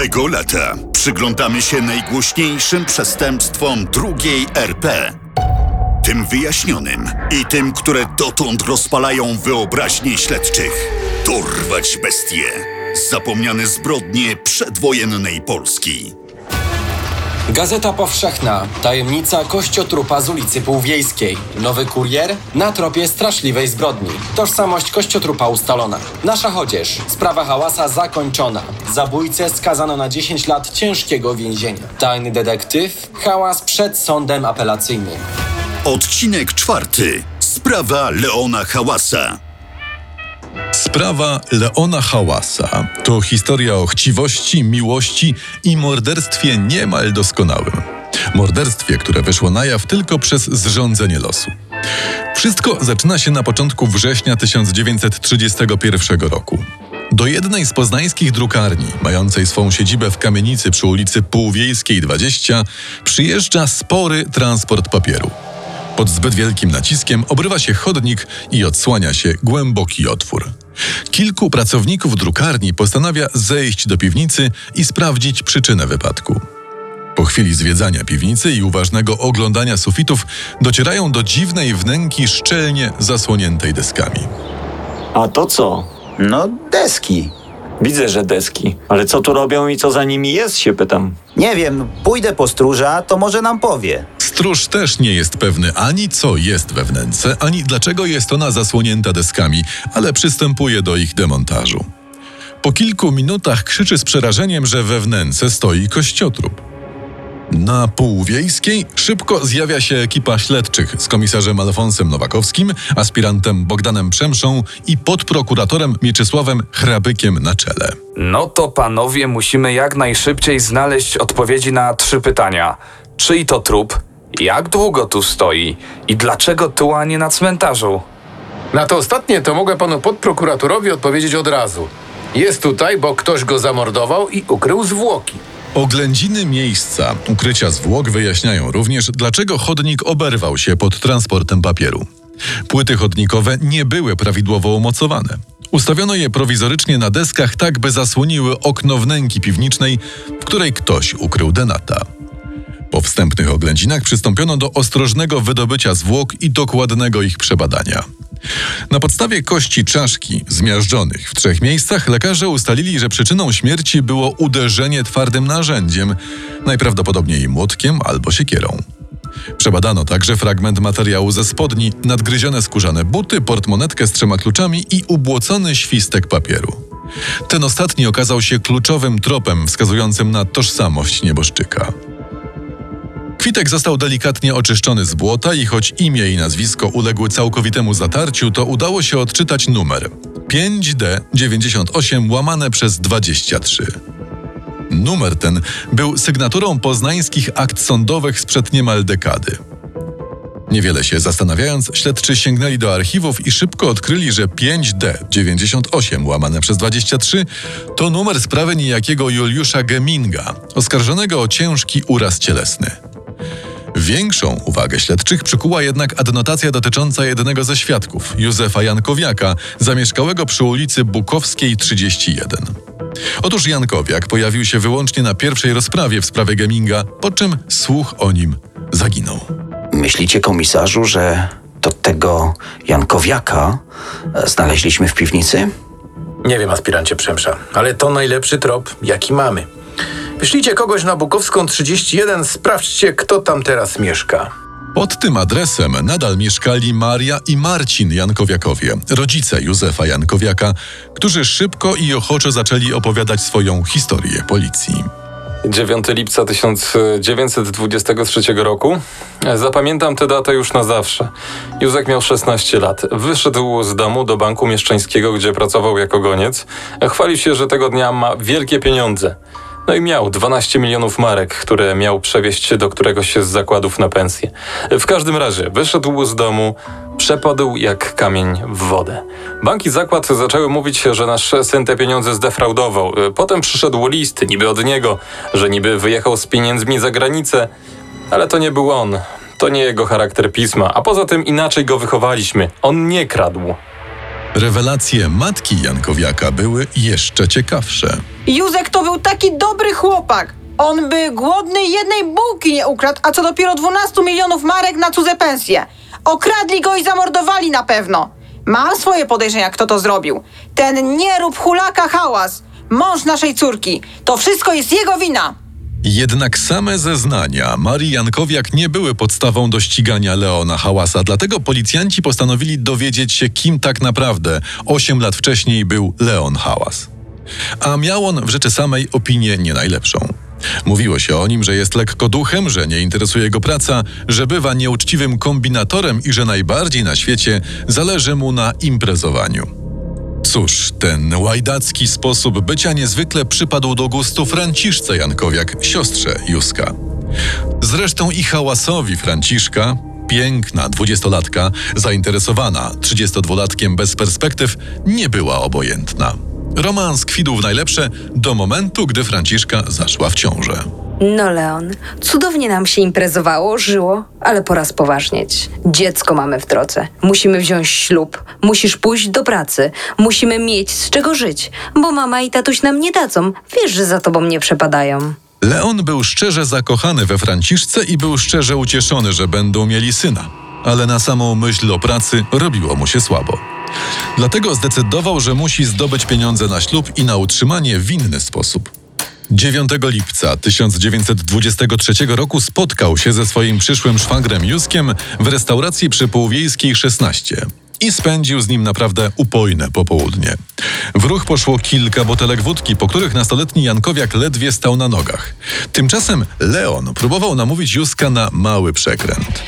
Tego lata przyglądamy się najgłośniejszym przestępstwom drugiej RP. Tym wyjaśnionym i tym, które dotąd rozpalają wyobraźnię śledczych. Dorwać bestie. Zapomniane zbrodnie przedwojennej Polski. Gazeta Powszechna. Tajemnica kościotrupa z ulicy Półwiejskiej. Nowy kurier na tropie straszliwej zbrodni. Tożsamość kościotrupa ustalona. Nasza chodzież. Sprawa hałasa zakończona. Zabójcę skazano na 10 lat ciężkiego więzienia. Tajny detektyw. Hałas przed sądem apelacyjnym. Odcinek czwarty. Sprawa Leona Hałasa. Sprawa Leona Hałasa to historia o chciwości, miłości i morderstwie niemal doskonałym. Morderstwie, które wyszło na jaw tylko przez zrządzenie losu. Wszystko zaczyna się na początku września 1931 roku. Do jednej z poznańskich drukarni, mającej swą siedzibę w kamienicy przy ulicy Półwiejskiej 20, przyjeżdża spory transport papieru. Pod zbyt wielkim naciskiem obrywa się chodnik i odsłania się głęboki otwór. Kilku pracowników drukarni postanawia zejść do piwnicy i sprawdzić przyczynę wypadku. Po chwili zwiedzania piwnicy i uważnego oglądania sufitów docierają do dziwnej wnęki szczelnie zasłoniętej deskami. A to co? No, deski. Widzę, że deski. Ale co tu robią i co za nimi jest, się pytam. Nie wiem, pójdę po stróża, to może nam powie. Stróż też nie jest pewny ani co jest we wnęce, ani dlaczego jest ona zasłonięta deskami, ale przystępuje do ich demontażu. Po kilku minutach krzyczy z przerażeniem, że we wnęce stoi kościotrup. Na Półwiejskiej szybko zjawia się ekipa śledczych z komisarzem Alfonsem Nowakowskim, aspirantem Bogdanem Przemszą i podprokuratorem Mieczysławem Hrabykiem na czele. No to panowie, musimy jak najszybciej znaleźć odpowiedzi na trzy pytania. Czyj to trup? Jak długo tu stoi? I dlaczego tu, a nie na cmentarzu? Na to ostatnie to mogę panu podprokuratorowi odpowiedzieć od razu. Jest tutaj, bo ktoś go zamordował i ukrył zwłoki. Oględziny miejsca ukrycia zwłok wyjaśniają również, dlaczego chodnik oberwał się pod transportem papieru. Płyty chodnikowe nie były prawidłowo umocowane. Ustawiono je prowizorycznie na deskach, tak by zasłoniły okno wnęki piwnicznej, w której ktoś ukrył denata. Po wstępnych oględzinach przystąpiono do ostrożnego wydobycia zwłok i dokładnego ich przebadania. Na podstawie kości czaszki zmiażdżonych w trzech miejscach lekarze ustalili, że przyczyną śmierci było uderzenie twardym narzędziem, najprawdopodobniej młotkiem albo siekierą. Przebadano także fragment materiału ze spodni, nadgryzione skórzane buty, portmonetkę z trzema kluczami i ubłocony świstek papieru. Ten ostatni okazał się kluczowym tropem wskazującym na tożsamość nieboszczyka. Kwitek został delikatnie oczyszczony z błota i choć imię i nazwisko uległy całkowitemu zatarciu, to udało się odczytać numer 5D98 łamane przez 23. Numer ten był sygnaturą poznańskich akt sądowych sprzed niemal dekady. Niewiele się zastanawiając, śledczy sięgnęli do archiwów i szybko odkryli, że 5D98 łamane przez 23 to numer sprawy niejakiego Juliusza Geminga, oskarżonego o ciężki uraz cielesny. Większą uwagę śledczych przykuła jednak adnotacja dotycząca jednego ze świadków, Józefa Jankowiaka, zamieszkałego przy ulicy Bukowskiej 31. Otóż Jankowiak pojawił się wyłącznie na pierwszej rozprawie w sprawie Geminga, po czym słuch o nim zaginął. Myślicie, komisarzu, że to tego Jankowiaka e, znaleźliśmy w piwnicy? Nie wiem, aspirancie Przemsza, ale to najlepszy trop, jaki mamy. Wyślijcie kogoś na Bukowską 31, sprawdźcie, kto tam teraz mieszka. Pod tym adresem nadal mieszkali Maria i Marcin Jankowiakowie, rodzice Józefa Jankowiaka, którzy szybko i ochoczo zaczęli opowiadać swoją historię policji. 9 lipca 1923 roku. Zapamiętam tę datę już na zawsze. Józek miał 16 lat. Wyszedł z domu do banku mieszczańskiego, gdzie pracował jako goniec. Chwalił się, że tego dnia ma wielkie pieniądze. No i miał 12 milionów marek, które miał przewieźć do któregoś z zakładów na pensję. W każdym razie wyszedł z domu, przepadł jak kamień w wodę. Bank i zakład zaczęły mówić, że nasz syn te pieniądze zdefraudował. Potem przyszedł list, niby od niego, że niby wyjechał z pieniędzmi za granicę, ale to nie był on. To nie jego charakter pisma, a poza tym inaczej go wychowaliśmy. On nie kradł. Rewelacje matki Jankowiaka były jeszcze ciekawsze. Józek to był taki dobry chłopak. On by głodny jednej bułki nie ukradł, a co dopiero 12 milionów marek na cudze pensje. Okradli go i zamordowali na pewno. Mam swoje podejrzenia, kto to zrobił. Ten nie rób hulaka hałas. Mąż naszej córki. To wszystko jest jego wina. Jednak same zeznania Marii Jankowiak nie były podstawą do ścigania Leona Hałasa, dlatego policjanci postanowili dowiedzieć się, kim tak naprawdę 8 lat wcześniej był Leon Hałas. A miał on w rzeczy samej opinię nie najlepszą. Mówiło się o nim, że jest lekko duchem, że nie interesuje go praca, że bywa nieuczciwym kombinatorem i że najbardziej na świecie zależy mu na imprezowaniu. Cóż, ten łajdacki sposób bycia niezwykle przypadł do gustu Franciszce Jankowiak, siostrze Józka. Zresztą i hałasowi Franciszka, piękna dwudziestolatka, zainteresowana 32-latkiem bez perspektyw, nie była obojętna. Romans kwitł w najlepsze do momentu, gdy Franciszka zaszła w ciążę. No, Leon, cudownie nam się imprezowało, żyło, ale pora spoważnieć. Dziecko mamy w drodze. Musimy wziąć ślub. Musisz pójść do pracy. Musimy mieć z czego żyć, bo mama i tatuś nam nie dadzą. Wiesz, że za tobą nie przepadają. Leon był szczerze zakochany we Franciszce i był szczerze ucieszony, że będą mieli syna. Ale na samą myśl o pracy robiło mu się słabo. Dlatego zdecydował, że musi zdobyć pieniądze na ślub i na utrzymanie w inny sposób. 9 lipca 1923 roku spotkał się ze swoim przyszłym szwagrem Józkiem w restauracji przy Półwiejskiej 16 i spędził z nim naprawdę upojne popołudnie. W ruch poszło kilka butelek wódki, po których nastoletni Jankowiak ledwie stał na nogach. Tymczasem Leon próbował namówić Józka na mały przekręt.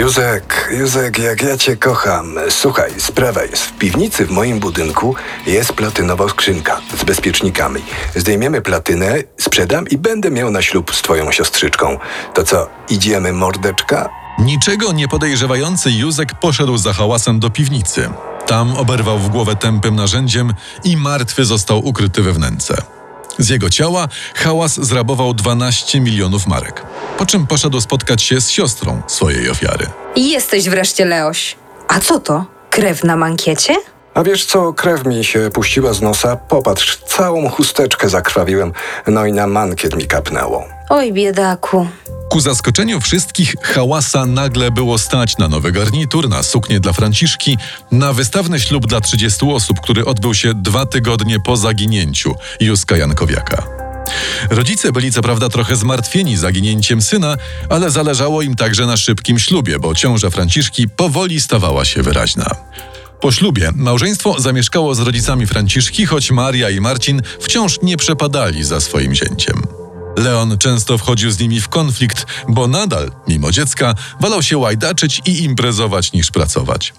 Józek, Józek, jak ja cię kocham. Słuchaj, sprawa jest. W piwnicy w moim budynku jest platynowa skrzynka z bezpiecznikami. Zdejmiemy platynę, sprzedam i będę miał na ślub z twoją siostrzyczką. To co, idziemy, mordeczka? Niczego nie podejrzewający Józek poszedł za hałasem do piwnicy. Tam oberwał w głowę tępym narzędziem i martwy został ukryty we wnęce. Z jego ciała hałas zrabował 12 milionów marek, po czym poszedł spotkać się z siostrą swojej ofiary. Jesteś wreszcie, Leoś. A co to? Krew na mankiecie? A wiesz co, krew mi się puściła z nosa. Popatrz, całą chusteczkę zakrwawiłem, no i na mankiet mi kapnęło. Oj, biedaku. Ku zaskoczeniu wszystkich hałasa nagle było stać na nowy garnitur, na suknię dla Franciszki, na wystawny ślub dla 30 osób, który odbył się dwa tygodnie po zaginięciu Józka Jankowiaka. Rodzice byli co prawda trochę zmartwieni zaginięciem syna, ale zależało im także na szybkim ślubie, bo ciąża Franciszki powoli stawała się wyraźna. Po ślubie małżeństwo zamieszkało z rodzicami Franciszki, choć Maria i Marcin wciąż nie przepadali za swoim zięciem. Leon często wchodził z nimi w konflikt, bo nadal, mimo dziecka, wolał się łajdaczyć i imprezować niż pracować.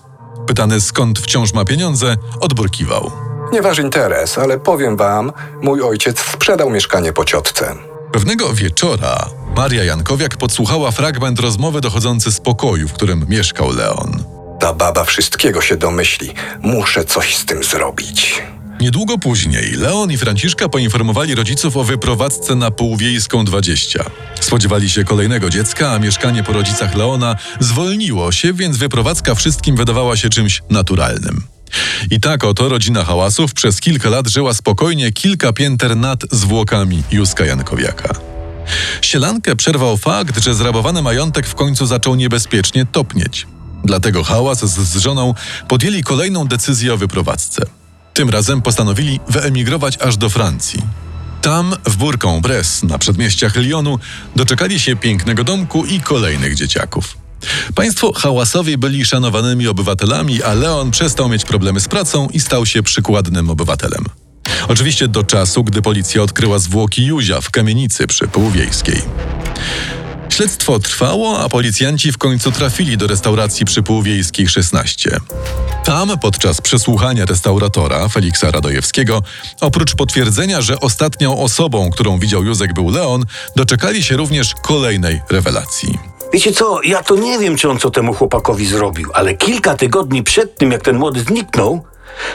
Pytany skąd wciąż ma pieniądze, odburkiwał. Nie waż interes, ale powiem wam, mój ojciec sprzedał mieszkanie po ciotce. Pewnego wieczora Maria Jankowiak podsłuchała fragment rozmowy dochodzący z pokoju, w którym mieszkał Leon. Baba wszystkiego się domyśli. Muszę coś z tym zrobić. Niedługo później Leon i Franciszka poinformowali rodziców o wyprowadzce na Półwiejską 20. Spodziewali się kolejnego dziecka, a mieszkanie po rodzicach Leona zwolniło się, więc wyprowadzka wszystkim wydawała się czymś naturalnym. I tak oto rodzina hałasów przez kilka lat żyła spokojnie kilka pięter nad zwłokami Józka Jankowiaka. Sielankę przerwał fakt, że zrabowany majątek w końcu zaczął niebezpiecznie topnieć. Dlatego hałas z, żoną podjęli kolejną decyzję o wyprowadzce. Tym razem postanowili wyemigrować aż do Francji. Tam, w Bourg-en-Bresse, na przedmieściach Lyonu, doczekali się pięknego domku i kolejnych dzieciaków. Państwo hałasowi byli szanowanymi obywatelami, a Leon przestał mieć problemy z pracą i stał się przykładnym obywatelem. Oczywiście do czasu, gdy policja odkryła zwłoki Józia w kamienicy przy Półwiejskiej. Śledztwo trwało, a policjanci w końcu trafili do restauracji przy Półwiejskiej 16. Tam, podczas przesłuchania restauratora Feliksa Radojewskiego, oprócz potwierdzenia, że ostatnią osobą, którą widział Józek był Leon, doczekali się również kolejnej rewelacji. Wiecie co, ja to nie wiem, czy on co temu chłopakowi zrobił, ale kilka tygodni przed tym, jak ten młody zniknął,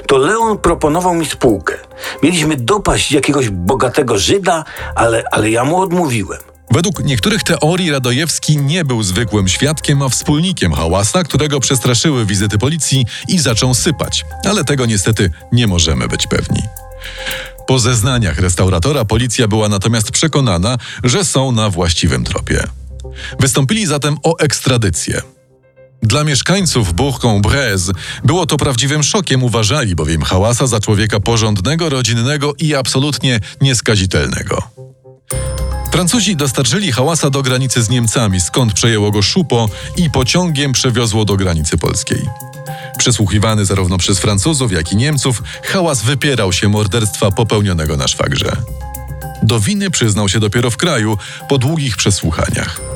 to Leon proponował mi spółkę. Mieliśmy dopaść jakiegoś bogatego Żyda, ale, ale ja mu odmówiłem. Według niektórych teorii Radojewski nie był zwykłym świadkiem, a wspólnikiem hałasa, którego przestraszyły wizyty policji i zaczął sypać. Ale tego niestety nie możemy być pewni. Po zeznaniach restauratora policja była natomiast przekonana, że są na właściwym tropie. Wystąpili zatem o ekstradycję. Dla mieszkańców Bourg-en-Bresse było to prawdziwym szokiem, uważali bowiem hałasa za człowieka porządnego, rodzinnego i absolutnie nieskazitelnego. Francuzi dostarczyli hałasa do granicy z Niemcami, skąd przejęło go szupo i pociągiem przewiozło do granicy polskiej. Przesłuchiwany zarówno przez Francuzów, jak i Niemców, hałas wypierał się morderstwa popełnionego na szwagrze. Do winy przyznał się dopiero w kraju po długich przesłuchaniach.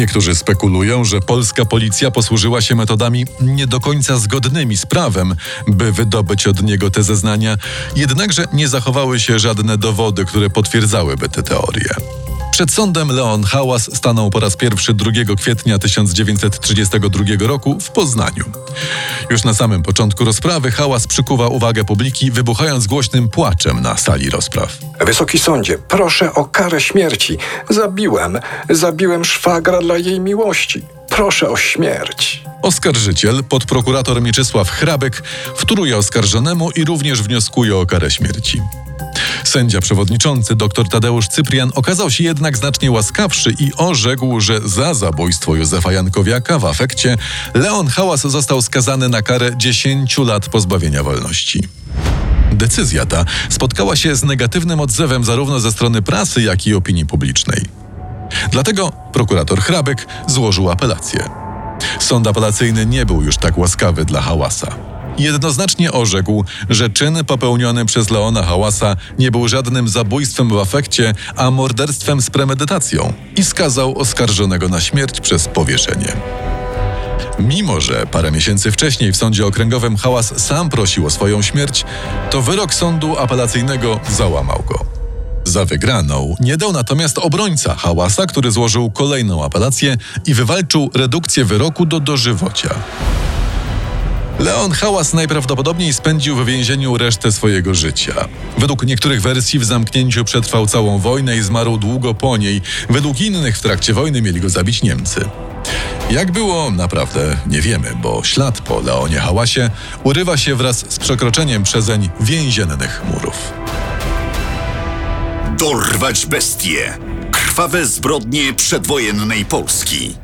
Niektórzy spekulują, że polska policja posłużyła się metodami nie do końca zgodnymi z prawem, by wydobyć od niego te zeznania, jednakże nie zachowały się żadne dowody, które potwierdzałyby te teorie. Przed sądem Leon Hałas stanął po raz pierwszy 2 kwietnia 1932 roku w Poznaniu. Już na samym początku rozprawy Hałas przykuwa uwagę publiki, wybuchając głośnym płaczem na sali rozpraw. Wysoki sądzie, proszę o karę śmierci. Zabiłem, zabiłem szwagra dla jej miłości. Proszę o śmierć. Oskarżyciel, podprokurator Mieczysław Hrabek, wtóruje oskarżonemu i również wnioskuje o karę śmierci. Sędzia przewodniczący dr Tadeusz Cyprian okazał się jednak znacznie łaskawszy i orzekł, że za zabójstwo Józefa Jankowiaka w afekcie Leon Hałas został skazany na karę 10 lat pozbawienia wolności. Decyzja ta spotkała się z negatywnym odzewem zarówno ze strony prasy, jak i opinii publicznej. Dlatego prokurator Hrabek złożył apelację. Sąd apelacyjny nie był już tak łaskawy dla Hałasa. Jednoznacznie orzekł, że czyn popełniony przez Leona Hałasa nie był żadnym zabójstwem w afekcie, a morderstwem z premedytacją i skazał oskarżonego na śmierć przez powieszenie. Mimo, że parę miesięcy wcześniej w sądzie okręgowym Hałas sam prosił o swoją śmierć, to wyrok sądu apelacyjnego załamał go. Za wygraną nie dał natomiast obrońca Hałasa, który złożył kolejną apelację i wywalczył redukcję wyroku do dożywocia. Leon Hałas najprawdopodobniej spędził w więzieniu resztę swojego życia. Według niektórych wersji w zamknięciu przetrwał całą wojnę i zmarł długo po niej. Według innych w trakcie wojny mieli go zabić Niemcy. Jak było, naprawdę nie wiemy, bo ślad po Leonie Hałasie urywa się wraz z przekroczeniem przezeń więziennych murów. Dorwać bestie. Krwawe zbrodnie przedwojennej Polski.